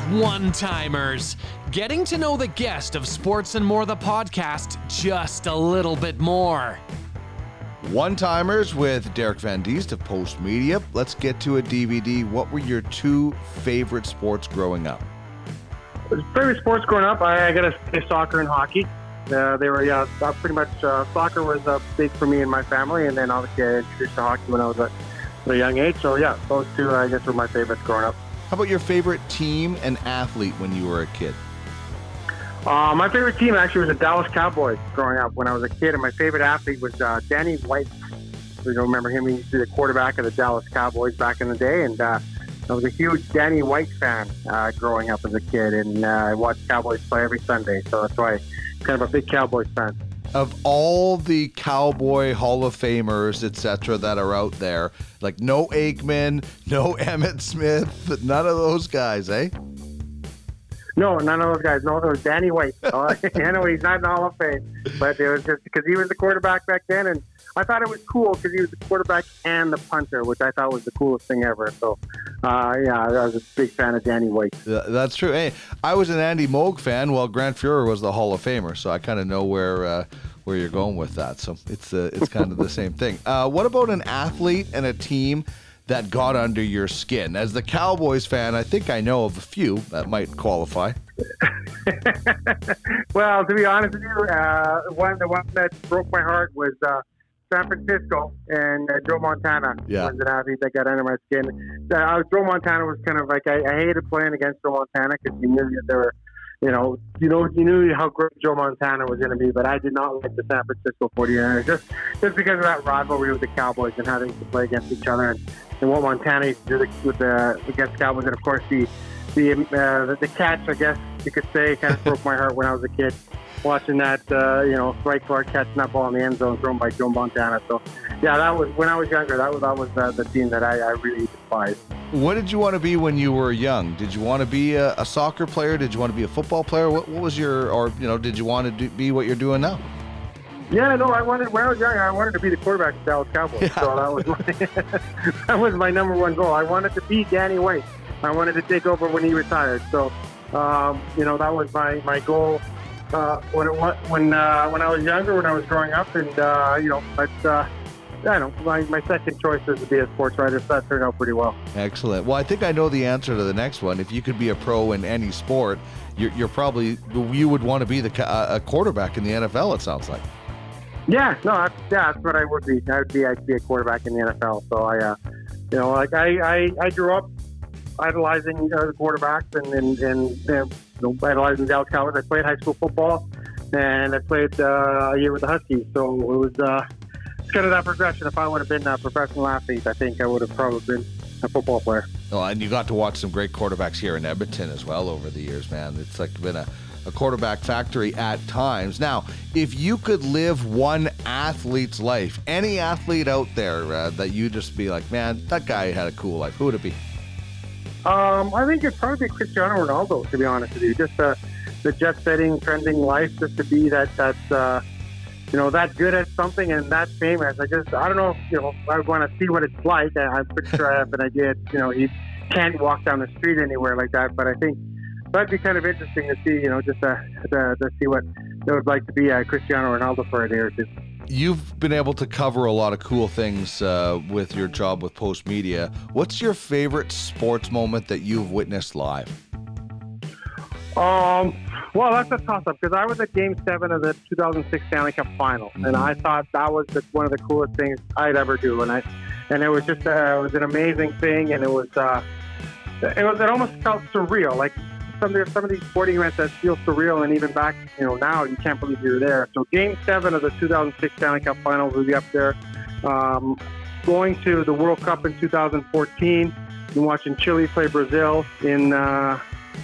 One Timers, getting to know the guest of Sports and More the podcast just a little bit more. One timers with Derek Van Diest of Post Media. Let's get to a DVD. What were your two favorite sports growing up? Favorite sports growing up, I, I got to say soccer and hockey. Uh, they were, yeah, uh, pretty much uh, soccer was uh, big for me and my family, and then obviously I introduced to hockey when I was at a young age. So yeah, those two I guess were my favorites growing up. How about your favorite team and athlete when you were a kid? Uh, my favorite team actually was the Dallas Cowboys growing up when I was a kid, and my favorite athlete was uh, Danny White. You don't remember him? He used to be the quarterback of the Dallas Cowboys back in the day, and uh, I was a huge Danny White fan uh, growing up as a kid, and uh, I watched Cowboys play every Sunday, so that's why I'm kind of a big Cowboys fan. Of all the Cowboy Hall of Famers, etc., that are out there, like no Aikman, no Emmitt Smith, none of those guys, eh? No, none of those guys. No, it was Danny White. Oh, I know he's not in the Hall of Fame, but it was just because he was the quarterback back then, and I thought it was cool because he was the quarterback and the punter, which I thought was the coolest thing ever. So, uh, yeah, I was a big fan of Danny White. That's true. Hey, I was an Andy Moog fan. Well, Grant Fuhr was the Hall of Famer, so I kind of know where uh, where you're going with that. So it's uh, it's kind of the same thing. Uh, what about an athlete and a team? that got under your skin? As the Cowboys fan, I think I know of a few that might qualify. well, to be honest with you, uh, one the one that broke my heart was uh, San Francisco and uh, Joe Montana yeah. was an athlete that got under my skin. Uh, Joe Montana was kind of like I, I hated playing against Joe Montana because you knew that there were you know, you know, you knew how great Joe Montana was going to be, but I did not like the San Francisco 49ers just just because of that rivalry with the Cowboys and how they used to play against each other and, and what Montana used to do with the against Cowboys, and of course the the uh, the, the catch, I guess you could say, kind of broke my heart when I was a kid watching that, uh, you know, Dwight Clark catching that ball in the end zone thrown by Joe Montana. So, yeah, that was when I was younger. That was that was uh, the team that I, I really despised. What did you want to be when you were young? Did you want to be a, a soccer player? Did you want to be a football player? What, what was your, or you know, did you want to do, be what you're doing now? Yeah, no, I wanted when I was young. I wanted to be the quarterback of the Dallas Cowboys. Yeah. So that was my that was my number one goal. I wanted to be Danny White. I wanted to take over when he retired. So, um, you know, that was my my goal uh, when it, when uh, when I was younger, when I was growing up, and uh, you know, but uh, I don't. My, my second choice is to be a sports writer, so that turned out pretty well. Excellent. Well, I think I know the answer to the next one. If you could be a pro in any sport, you're, you're probably you would want to be the a quarterback in the NFL. It sounds like. Yeah, no, that's, yeah, that's what I would be. I would be, I'd be a quarterback in the NFL. So I, uh, you know, like I, I, I grew up idolizing uh, the quarterbacks and and, and you know, idolizing Dallas Cowboys. I played high school football, and I played uh, a year with the Huskies. So it was uh, kind of that progression. If I would have been a professional athlete, I think I would have probably been a football player. Oh, and you got to watch some great quarterbacks here in Edmonton as well over the years, man. It's like been a, a quarterback factory at times. Now, if you could live one athlete's life, any athlete out there uh, that you just be like, man, that guy had a cool life, who would it be? Um, I think it'd probably Cristiano Ronaldo, to be honest with you. Just uh, the jet setting, trending life, just to be that that's uh, you know that good at something and that famous. I just I don't know. If, you know, I want to see what it's like. I'm pretty sure I have an idea. You know, he can't walk down the street anywhere like that. But I think that'd be kind of interesting to see. You know, just uh, to, to see what it would like to be uh, Cristiano Ronaldo for a day or two you've been able to cover a lot of cool things uh, with your job with Post Media. What's your favorite sports moment that you've witnessed live? Um, well, that's a toss up because I was at Game Seven of the 2006 Stanley Cup Final, mm-hmm. and I thought that was the, one of the coolest things I'd ever do, and I, and it was just uh, it was an amazing thing, and it was uh, it was it almost felt surreal, like some of, some of these sporting events that feel surreal, and even back, you know, now you can't believe you're there. So Game Seven of the 2006 Stanley Cup Finals will be up there. Um, going to the World Cup in 2014, and watching Chile play Brazil in, uh,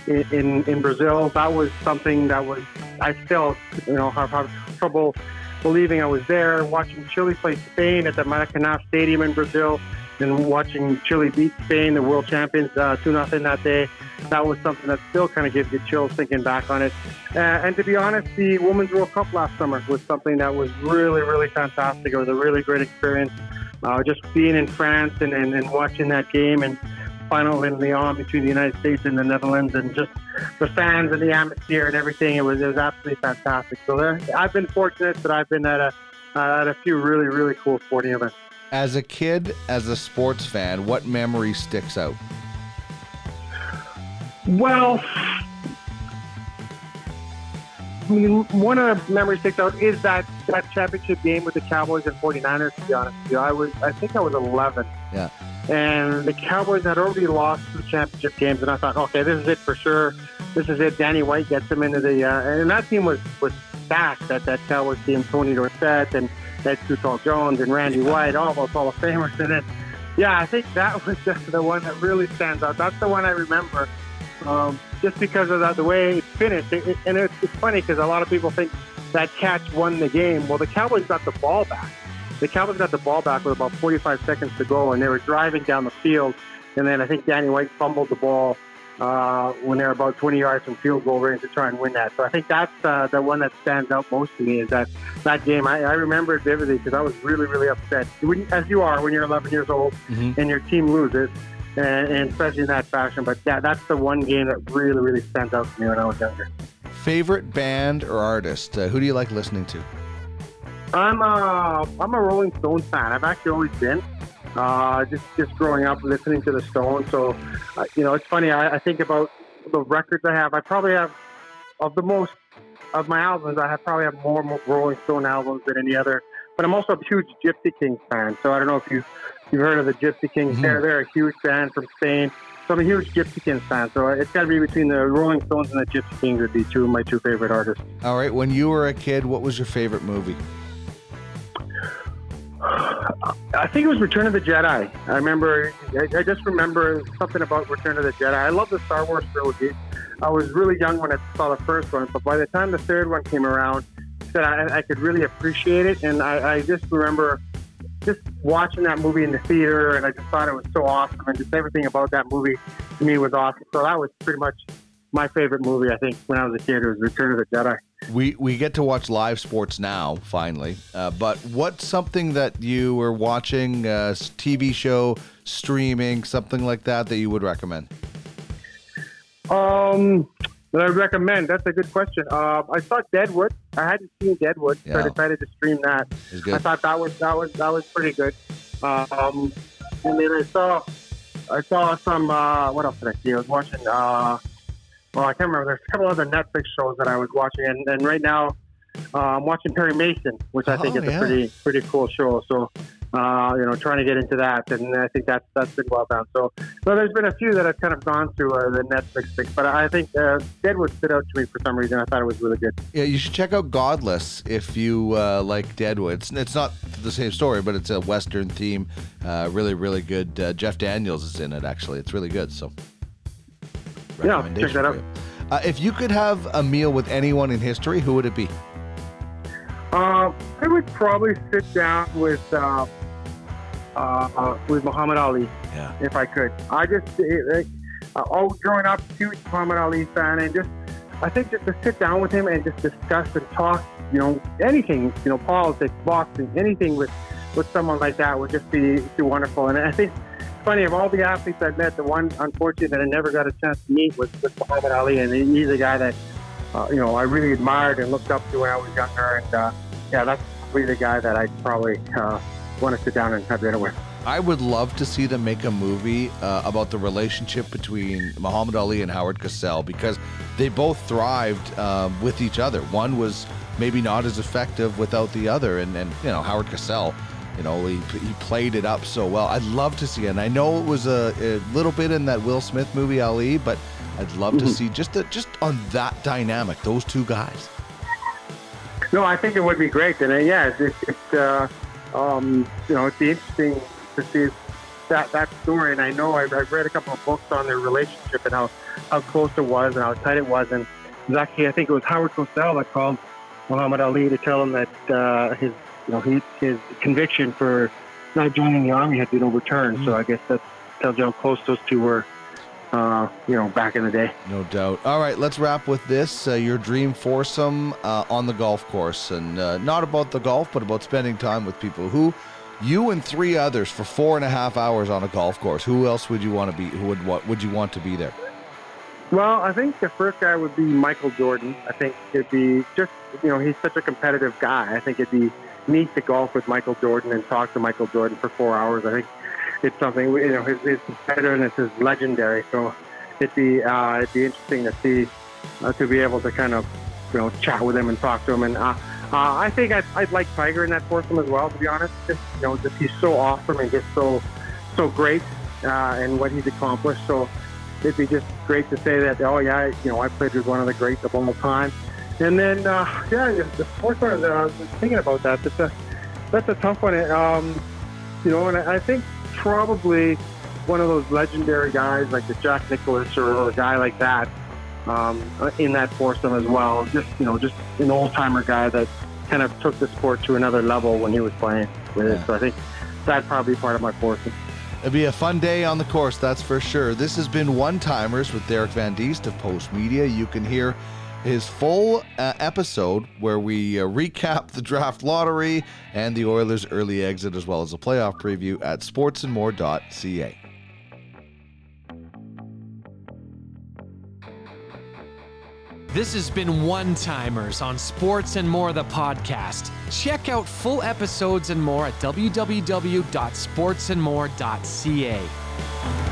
in in Brazil. That was something that was I still, you know, have, have trouble believing I was there. Watching Chile play Spain at the Maracanã Stadium in Brazil and watching Chile beat Spain, the world champions, uh, 2 nothing that day, that was something that still kind of gives you chills thinking back on it. Uh, and to be honest, the Women's World Cup last summer was something that was really, really fantastic. It was a really great experience. Uh, just being in France and, and, and watching that game and final in Lyon between the United States and the Netherlands, and just the fans and the atmosphere and everything. It was it was absolutely fantastic. So there, I've been fortunate that I've been at a uh, at a few really really cool sporting events. As a kid, as a sports fan, what memory sticks out? Well, I mean, one of the memories sticks out is that that championship game with the Cowboys and 49ers. To be honest with you, I was I think I was 11. Yeah. And the Cowboys had already lost two championship games, and I thought, okay, this is it for sure. This is it. Danny White gets them into the, uh, and that team was was stacked. That that Cowboys team, Tony Dorsett and Ed Too Tall Jones and Randy White, all those Hall of Famers in it. Yeah, I think that was just the one that really stands out. That's the one I remember um, just because of that, the way it finished. It, it, and it's, it's funny because a lot of people think that catch won the game. Well, the Cowboys got the ball back. The Cowboys got the ball back with about 45 seconds to go, and they were driving down the field. And then I think Danny White fumbled the ball uh, when they're about 20 yards from field goal range to try and win that. So I think that's uh, the one that stands out most to me is that that game. I, I remember it vividly because I was really, really upset, when, as you are when you're 11 years old Mhm. and your team loses and, and especially in that fashion. But that, that's the one game that really, really stands out to me when I was younger. Favorite band or artist? Uh, who do you like listening to? I'm a, I'm a Rolling Stones fan. I've actually always been. Uh, just just growing up listening to the Stones. So, uh, you know, it's funny. I, I think about the records I have. I probably have of the most of my albums. I have probably have more, more Rolling Stone albums than any other. But I'm also a huge Gypsy Kings fan. So I don't know if you you've heard of the Gypsy Kings. Mhm. They're they're a huge band from Spain. So I'm a huge Gypsy Kings fan. So it's got to be between the Rolling Stones and the Gypsy Kings would be two of my two favorite artists. All right, when you were a kid, what was your favorite movie? I think it was Return of the Jedi. I remember, I, I just remember something about Return of the Jedi. I love the Star Wars trilogy. I was really young when I saw the first one, but by the time the third one came around, that I, I could really appreciate it. And I, I just remember just watching that movie in the theater, and I just thought it was so awesome, and just everything about that movie to me was awesome. So that was pretty much my favorite movie. I think when I was a kid, was Return of the Jedi. We we get to watch live sports now, finally. Uh, but what's something that you were watching, uh, TV show, streaming, something like that, that you would recommend? Um, that I recommend. That's a good question. Um, I saw Deadwood. I hadn't seen Deadwood, so I decided to stream that. I thought that was that was that was pretty good. Um, and then I saw I saw some. Uh, what else did I see? I was watching. Uh, well, I can't remember. There's a couple other Netflix shows that I was watching, and, and right now uh, I'm watching Perry Mason, which I think Oh, is yeah. a pretty pretty cool show. So. Uh, you know, trying to get into that, and I think that's that's been well done. So, so there's been a few that I've kind of gone through uh, the Netflix thing, but I think uh, Deadwood stood out to me for some reason. I thought it was really good. Yeah, you should check out Godless if you uh, like Deadwood. It's, it's not the same story, but it's a Western theme. Uh, really, really good. Uh, Jeff Daniels is in it, actually. It's really good. So, Yeah, check that for out. you. Uh, if you could have a meal with anyone in history, who would it be? Uh, I would probably sit down with uh, uh, uh, with Muhammad Ali Yeah. if I could. I just it, like, uh, all growing up, huge Muhammad Ali fan, and just I think just to sit down with him and just discuss and talk, you know, anything, you know, politics, boxing, anything with with someone like that would just be, be wonderful. And I think funny of all the athletes I've met, the one unfortunate that I never got a chance to meet was, was Muhammad Ali, and he's a guy that uh, you know I really admired and looked up to when I was younger, and uh, yeah, that's probably the guy that I'd probably uh, want to sit down and have dinner with. I would love to see them make a movie uh, about the relationship between Muhammad Ali and Howard Cosell because they both thrived um, with each other. One was maybe not as effective without the other, and, and you know Howard Cosell, you know he, he played it up so well. I'd love to see it. And I know it was a, a little bit in that Will Smith movie Ali, but I'd love to see just the, just on that dynamic, those two guys. No, I think it would be great, and uh, yeah, it's, it's, it's uh, um, you know, it'd be interesting to see that that story. And I know I've, I've read a couple of books on their relationship and how how close it was and how tight it was. And it was actually, I think it was Howard Cosell that called Muhammad Ali to tell him that uh, his you know he, his conviction for not joining the army had been overturned. So I guess that tells you how close those two were. Uh, you know, back in the day. No doubt. All right, let's wrap with this. Uh, your dream foursome uh, on the golf course. And uh, not about the golf, but about spending time with people. Who you and three others for four and a half hours on a golf course. Who else would you want to be? Who would what would you want to be there? Well, I think the first guy would be Michael Jordan. I think it'd be just, you know, he's such a competitive guy. I think it'd be neat to golf with Michael Jordan and talk to Michael Jordan for four hours. I think it's something, you know, his, his competitiveness is legendary. So it'd be, uh, it'd be interesting to see, uh, to be able to kind of, you know, chat with him and talk to him. And uh, uh, I think I'd, I'd like Tiger in that foursome as well, to be honest. Just, you know, just he's so awesome and just so, so great uh, and what he's accomplished. So, it'd be just great to say that, oh, yeah, you know, I played with one of the greats of all time. And then, uh, yeah, the fourth one, uh, I was thinking about that. That's a, that's a tough one. Um, you know, and I, think probably one of those legendary guys like the Jack Nicklaus or, or a guy like that um, in that foursome as well. Just, you know, just an old timer guy that kind of took the sport to another level when he was playing with Yeah. it. So I think that's probably be part of my foursome. It'll be a fun day on the course, that's for sure. This has been One Timers with Derek Van Diest of Post Media. You can hear his full uh, episode where we uh, recap the draft lottery and the Oilers' early exit, as well as a playoff preview at sportsandmore.ca. This has been One Timers on Sports and More, the podcast. Check out full episodes and more at www.sportsandmore.ca.